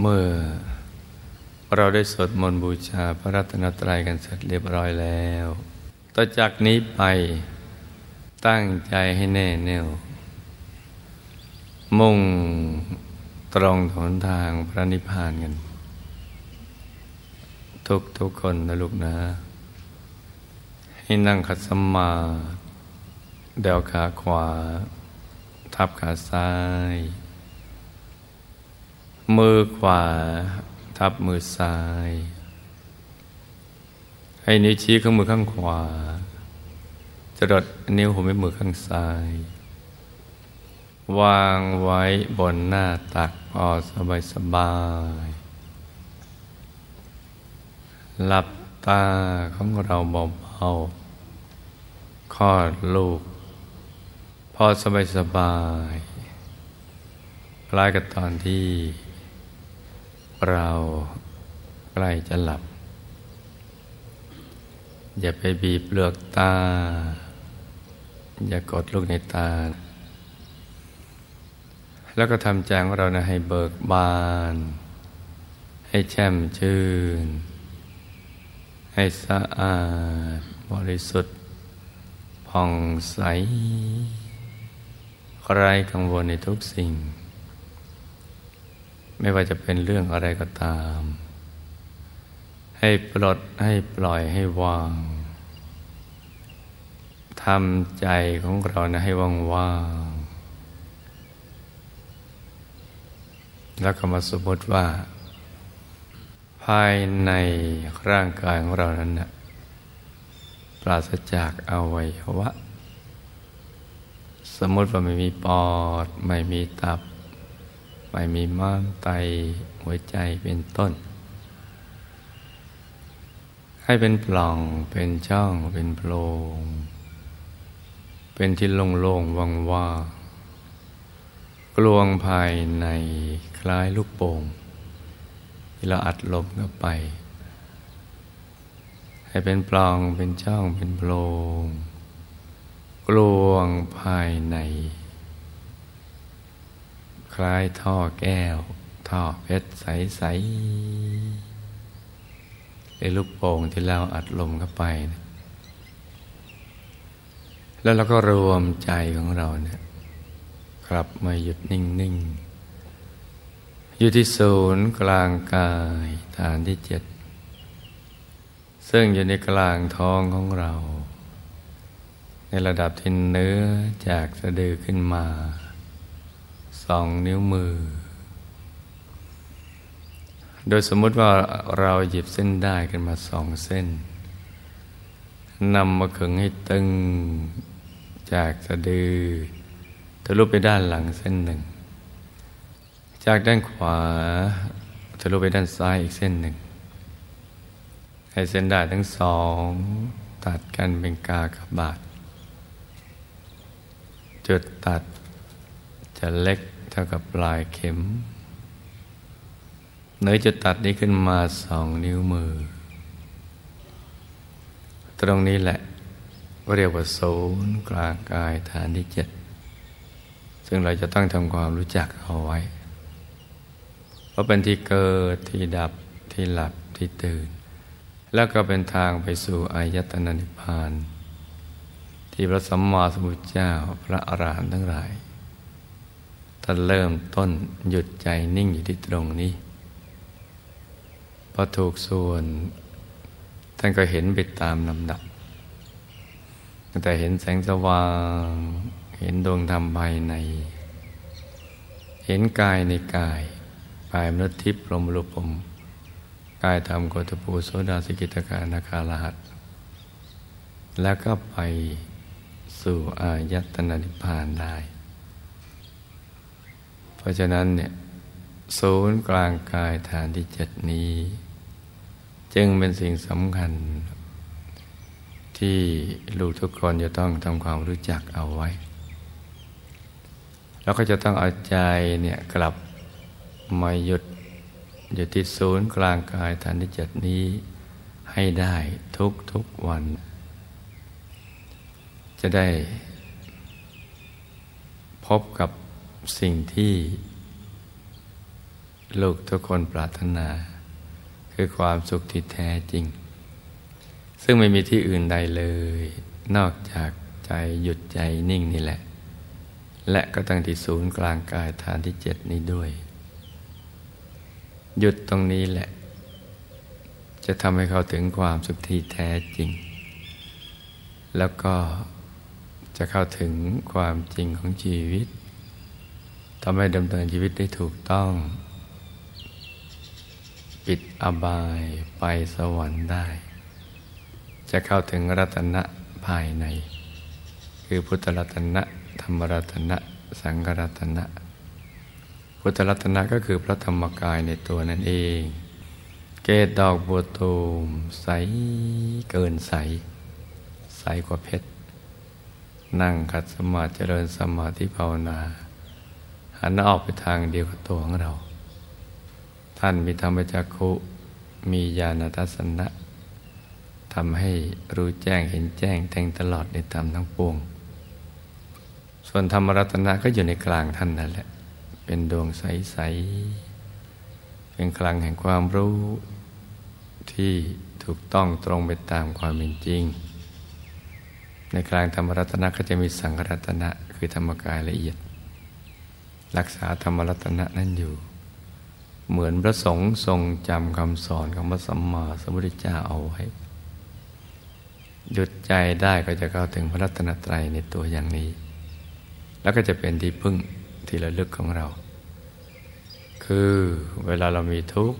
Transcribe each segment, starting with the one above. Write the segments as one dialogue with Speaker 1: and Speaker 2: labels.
Speaker 1: เมื่อเราได้สวดมนต์บูชาพระรัตนตรัยกันเสร็จเรียบร้อยแล้ว ต่อจากนี้ไปตั้งใจให้แน่แน่ว มุ่งตรงหนทางพระนิพพานกัน ทุกทุกคนนะลูกนะ ให้นั่งขัดสมาเดวขาขวา ทับขาซ้าย มือขวาทับมือซ้าย ให้นิ้วชี้ข้างมือข้างขวาจรดนิ้วหัวแม่มือข้างซ้าย วางไว้บนหน้าตักพอสบายสบาย หลับตาของเราเบาๆคลอดลูก พอสบายสบายคล้ายกับตอนที่ เราใกล้จะหลับ อย่าไปบีบเปลือกตา อย่ากดลูกในตา แล้วก็ทำแจงของเรานะให้เบิกบาน ให้แช่มชื่น ให้สะอาด บริสุทธิ์ผ่องใสไร้กังวลในทุกสิ่ง ไม่ว่าจะเป็นเรื่องอะไรก็ตาม ให้ปลดให้ปล่อยให้วางทำใจของเรานะให้ว่างว่างแล้วก็มาสมมติว่า ภายในร่างกายของเรานั้นนะปราศจากอวัยวะ สมมติว่าไม่มีปอด ไม่มีตับ ไม่มีม้ามไตหัวใจเป็นต้น ให้เป็นปล่องเป็นช่องเป็นโพรงเป็นที่โล่งๆว่างๆกลวงภายในคล้ายลูกโป่งที่เราอัดลมเข้าไป ให้เป็นปล่องเป็นช่องเป็นโพรงกลวงภายใน ล้ายท่อแก้ว ท่อเพชรใสๆไอ้ลูกโป่งที่เราอัดลมเข้าไปนะแล้วเราก็รวมใจของเราเนี่ยกลับมาหยุดนิ่ง ๆ อยู่ที่ศูนย์กลางกายฐานที่เจ็ดซึ่งอยู่ในกลางท้องของเรา ในระดับที่เนื้อจากสะดือขึ้นมา สองนิ้วมือ โดยสมมติว่าเราหยิบเส้นได้กันมาสองเส้นนำมาขึงให้ตึงจากสะดือทะลุไปด้านหลังเส้นหนึ่ง จากด้านขวาทะลุไปด้านซ้ายอีกเส้นหนึ่ง ให้เส้นได้ทั้งสอง ตัดกันเป็นกากบาทจุดตัด จะเล็กเท่ากับปลายเข็ม เนยจะตัดนี้ขึ้นมาสองนิ้วมือ ตรงนี้แหละเรียกว่าศูนย์กลางกายฐานที่เจ็ดซึ่งเราจะต้องทำความรู้จักเอาไว้ เพราะเป็นที่เกิดที่ดับที่หลับที่ตื่น แล้วก็เป็นทางไปสู่อายตนะนิพพาน ที่พระสัมมาสัมพุทธเจ้าพระอรหันต์ทั้งหลาย ท่าเริ่มต้นหยุดใจนิ่งอยู่ที่ตรงนี้ พอถูกส่วน ท่านก็เห็นไปตามลำดับแต่เห็นแสงสว่าง เห็นดวงธรรมภายใน เห็นกายในกายกายมนุษย์ทิพย์ลมรุปมกายธรรมโกตปูโสดาสิกิตกานาคาลหัสแล้วก็ไปสู่อายตนะนิพพานได้ เพราะฉะนั้นเนี่ยศูนย์กลางกายฐานที่เจ็ดนี้ จึงเป็นสิ่งสำคัญ ที่ลูกทุกคนจะต้องทำความรู้จักเอาไว้ แล้วก็จะต้องเอาใจเนี่ยกลับมาหยุดอยู่ที่ศูนย์กลางกายฐานที่เจ็ดนี้ให้ได้ทุกทุกวัน จะได้พบกับ สิ่งที่ ลูกทุกคนปรารถนา คือความสุขที่แท้จริง ซึ่งไม่มีที่อื่นใดเลย นอกจากใจหยุดใจนิ่งนี่แหละ และก็ตั้งที่ศูนย์กลางกายฐานที่เจ็ดนี้ด้วย หยุดตรงนี้แหละ จะทำให้เขาถึงความสุขที่แท้จริง แล้วก็จะเข้าถึงความจริงของชีวิต ทำให้ดำเนินชีวิตได้ถูกต้อง ปิดอบายไปสวรรค์ได้ จะเข้าถึงรัตนะภายใน คือพุทธรัตนะ ธรรมรัตนะ สังฆรัตนะ พุทธรัตนะก็คือพระธรรมกายในตัวนั่นเอง เกตดอกบัวตูมใสเกินใส ใสกว่าเพชรนั่งขัดสมาธิเจริญสมาธิภาวนา หันออกไปทางเดียวกับตัวของเรา ท่านมีธรรมจักขุมีญาณทัศนะทำให้รู้แจ้งเห็นแจ้งแทงตลอดในธรรมทั้งปวง ส่วนธรรมรัตนะก็อยู่ในกลางท่านนั่นแหละ เป็นดวงใส ๆ เป็นคลังแห่งความรู้ที่ถูกต้องตรงไปตามความเป็นจริง ในกลางธรรมรัตนะก็จะมีสังฆรัตนะคือธรรมกายละเอียด รักษาธรรมรัตนะนั่นอยู่ เหมือนพระสงฆ์ทรงจำคำสอนของพระสัมมาสัมพุทธเจ้าเอาไว้ หยุดใจได้ก็จะเข้าถึงพระรัตนตรัยในตัวอย่างนี้ แล้วก็จะเป็นที่พึ่งที่ระลึกของเรา คือเวลาเรามีทุกข์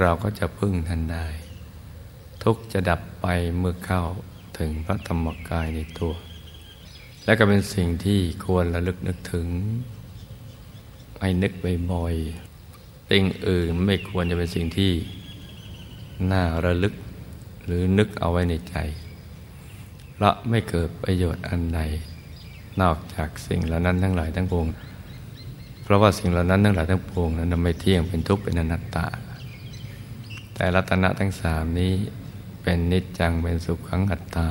Speaker 1: เราก็จะพึ่งท่านได้ ทุกข์จะดับไปเมื่อเข้าถึงพระธรรมกายในตัว และก็เป็นสิ่งที่ควรระลึกนึกถึง ให้นึกบ่อยๆสิ่งอื่นไม่ควรจะเป็นสิ่งที่ น่าระลึกหรือนึกเอาไว้ในใจเพราะไม่เกิดประโยชน์อันใดนอกจากสิ่งเหล่านั้นทั้งหลายทั้งปวง เพราะว่าสิ่งเหล่านั้นทั้งหลายทั้งปวงนั้นไม่เที่ยงเป็นทุกข์เป็นอนัตตา แต่รัตนะทั้งสามนี้เป็นนิจจังเป็นสุขขังอัตตา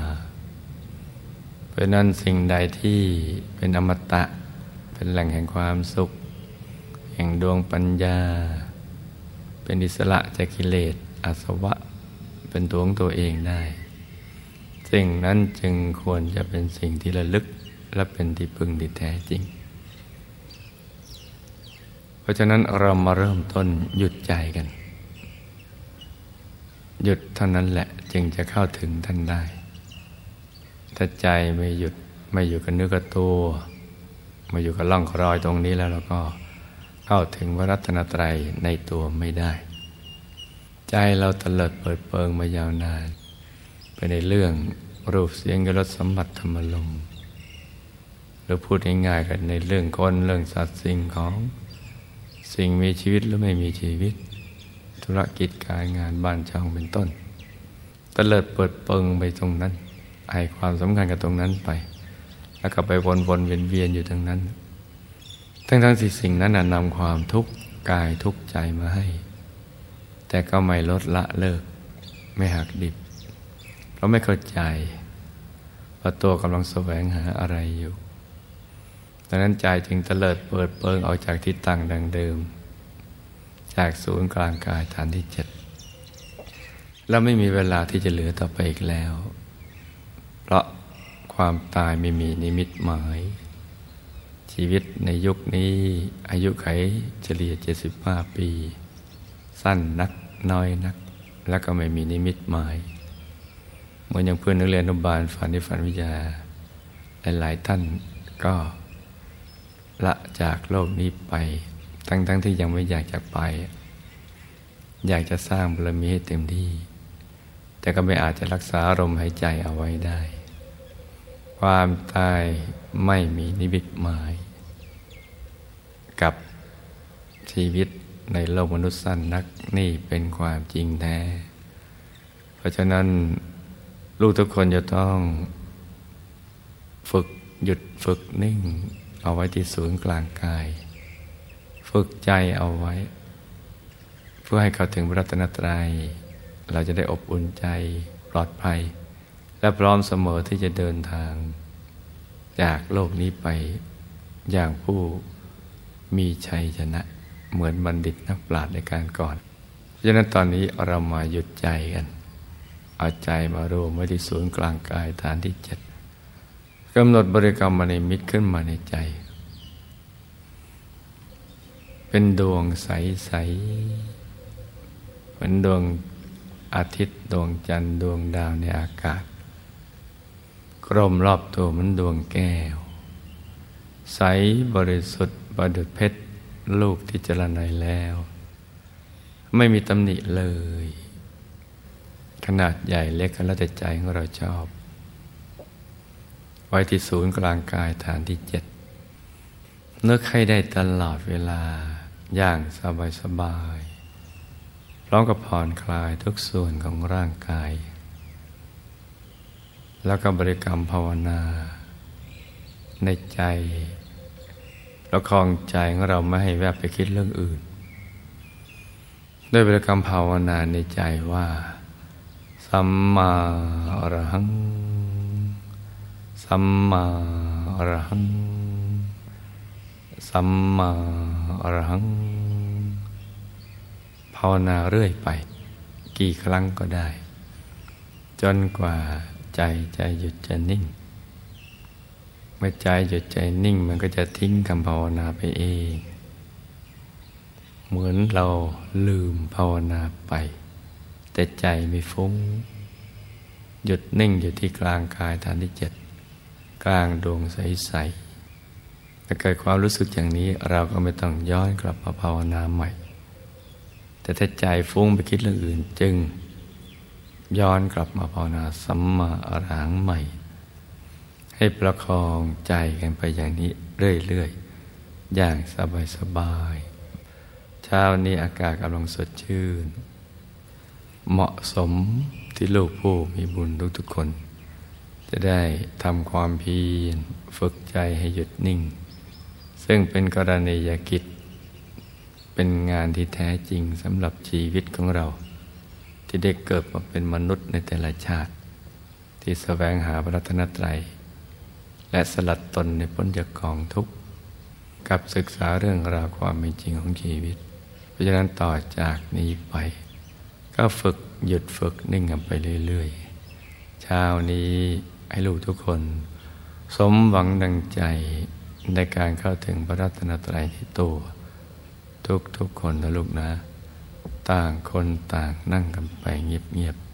Speaker 1: เพราะนั้นสิ่งใดที่เป็นอมตะเป็นแหล่งแห่งความสุข แห่งดวงปัญญา เป็นอิสระจากกิเลสอาสวะ เป็นตัวของตัวเองได้ สิ่งนั้นจึงควรจะเป็นสิ่งที่ระลึกและเป็นที่พึ่งที่แท้จริง เพราะฉะนั้นเรามาเริ่มต้นหยุดใจกัน หยุดเท่านั้นแหละจึงจะเข้าถึงท่านได้ ถ้าใจไม่หยุดไม่อยู่กับเนื้อกับตัวมาอยู่กับล่องรอยตรงนี้แล้วเราก็ เข้าถึงวรัตนตรัยในตัวไม่ได้ ใจเราตลิดเปิดเปิงมายาวนาน ไปในเรื่องรูปเสียงกรสสัมผัสธรรมลมหรือพูดง่ายๆกันในเรื่องคนเรื่องสัตว์สิ่งของสิ่งมีชีวิตหรือไม่มีชีวิต ธุรกิจการงานบ้านช่องเป็นต้นตเลิดเปิดเปิงไปตรงนั้นให้ความสำคัญกับตรงนั้นไป แล้วก็ไปวนๆเวียนๆอยู่ตรงนั้น ทั้งทั้งสิ่สิ่งนั้นนำความทุกข์กายทุกข์ใจมาให้ แต่ก็ไม่ลดละเลิก ไม่หักดิบเราไม่เข้าใจว่าตัวกำลังแสวงหาอะไรอยู่ดังนั้นใจจึงเตลิดเปิดเปิงออกจากที่ตั้งดังเดิม จากศูนย์กลางกายฐานที่เจ็ดแล้วไม่มีเวลาที่จะเหลือต่อไปอีกแล้ว เพราะความตายไม่มีนิมิตหมาย ชีวิตในยุคนี้อายุไขเฉลี่ย 75 ปี สั้นนักน้อยนัก แล้วก็ไม่มีนิมิตหมาย เหมือนอย่างเพื่อนนักเรียนอนุบาลฝันในฝันวิทยา หลายๆท่านก็ละจากโลกนี้ไป ทั้งๆทที่ยังไม่อยากจะไป อยากจะสร้างบารมีให้เต็มที่ แต่ก็ไม่อาจจะรักษาลมหายใจเอาไว้ได้ ความตายไม่มีนิมิตหมายกับ ชีวิตในโลกมนุษย์สั้นนักนี่เป็นความจริงแท้ เพราะฉะนั้นลูกทุกคนจะต้องฝึกหยุดฝึกนิ่ง เอาไว้ที่ศูนย์กลางกาย ฝึกใจเอาไว้ เพื่อให้เขาถึงพระรัตนตรยัย เราจะได้อบอุ่นใจปลอดภัย และพร้อมเสมอที่จะเดินทาง จากโลกนี้ไปอย่างผู้มีชัยชนะ เหมือนบัณฑิตนักปราชญ์ในการก่อนเพราะฉะนั้นตอนนี้เรามาหยุดใจกัน เอาใจมารวมไว้ที่ศูนย์กลางกายฐานที่เจ็ดกำหนดบริกรรมมาในมิตรขึ้นมาในใจ เป็นดวงใสๆเหมือนดวงอาทิตย์ดวงจันทร์ดวงดาวในอากาศ กลมรอบตัวเหมันดวงแก้ว ใสบริสุทธิ์ประดุจเพชร ลูกที่เจรไนแล้ว ไม่มีตำหนิเลย ขนาดใหญ่เล็กก็แล้วแต่ใจของเราชอบ ไว้ที่ศูนย์กลางกายฐานที่เจ็ดนึกให้ได้ตลอดเวลาอย่างสบายสบายพร้อมกับผ่อนคลายทุกส่วนของร่างกาย แล้วก็บริกรรมภาวนา ในใจ ประคองใจของเราไม่ให้แวบไปคิดเรื่องอื่น ด้วยบริกรรมภาวนาในใจว่า สัมมาอรหัง สัมมาอรหัง สัมมาอรหัง ภาวนาเรื่อยไป กี่ครั้งก็ได้ จนกว่าใจจะหยุดจะนิ่ง มื่อใจหยุดใจนิ่งมันก็จะทิ้งคำภาวนาไปเอง เหมือนเราลืมภาวนาไป แต่ใจไม่ฟุ้ง หยุดนิ่งอยู่ที่กลางกายฐานที่เจ็ดกลางดวงใสๆถ้าเกิดความรู้สึกอย่างนี้เราก็ไม่ต้องย้อนกลับมาภาวนาใหม่ แต่ถ้าใจฟุ้งไปคิดเรื่องอื่นจึง ย้อนกลับมาภาวนาสัมมาอรหังใหม่ ให้ประคองใจกันไปอย่างนี้เรื่อยๆ อย่างสบายๆ เช้านี้อากาศกำลังสดชื่น เหมาะสมที่ลูกผู้มีบุญทุกๆคน จะได้ทำความเพียรฝึกใจให้หยุดนิ่ง ซึ่งเป็นกรณียกิจ เป็นงานที่แท้จริงสำหรับชีวิตของเรา ที่ได้เกิดมาเป็นมนุษย์ในแต่ละชาติ ที่แสวงหาพระรัตนตรัย และสลัดตนในพ้นจากกองทุกข์ กับศึกษาเรื่องราวความเป็นจริงของชีวิต เพราะฉะนั้นต่อจากนี้ไป ก็ฝึกหยุดฝึกนิ่งกันไปเรื่อยๆเช้านี้ให้ลูกทุกคน สมหวังดังใจในการเข้าถึงพระรัตนตรัยที่ตัวทุกๆคนนะลูกนะ ต่างคนต่างนั่งกันไปเงียบๆ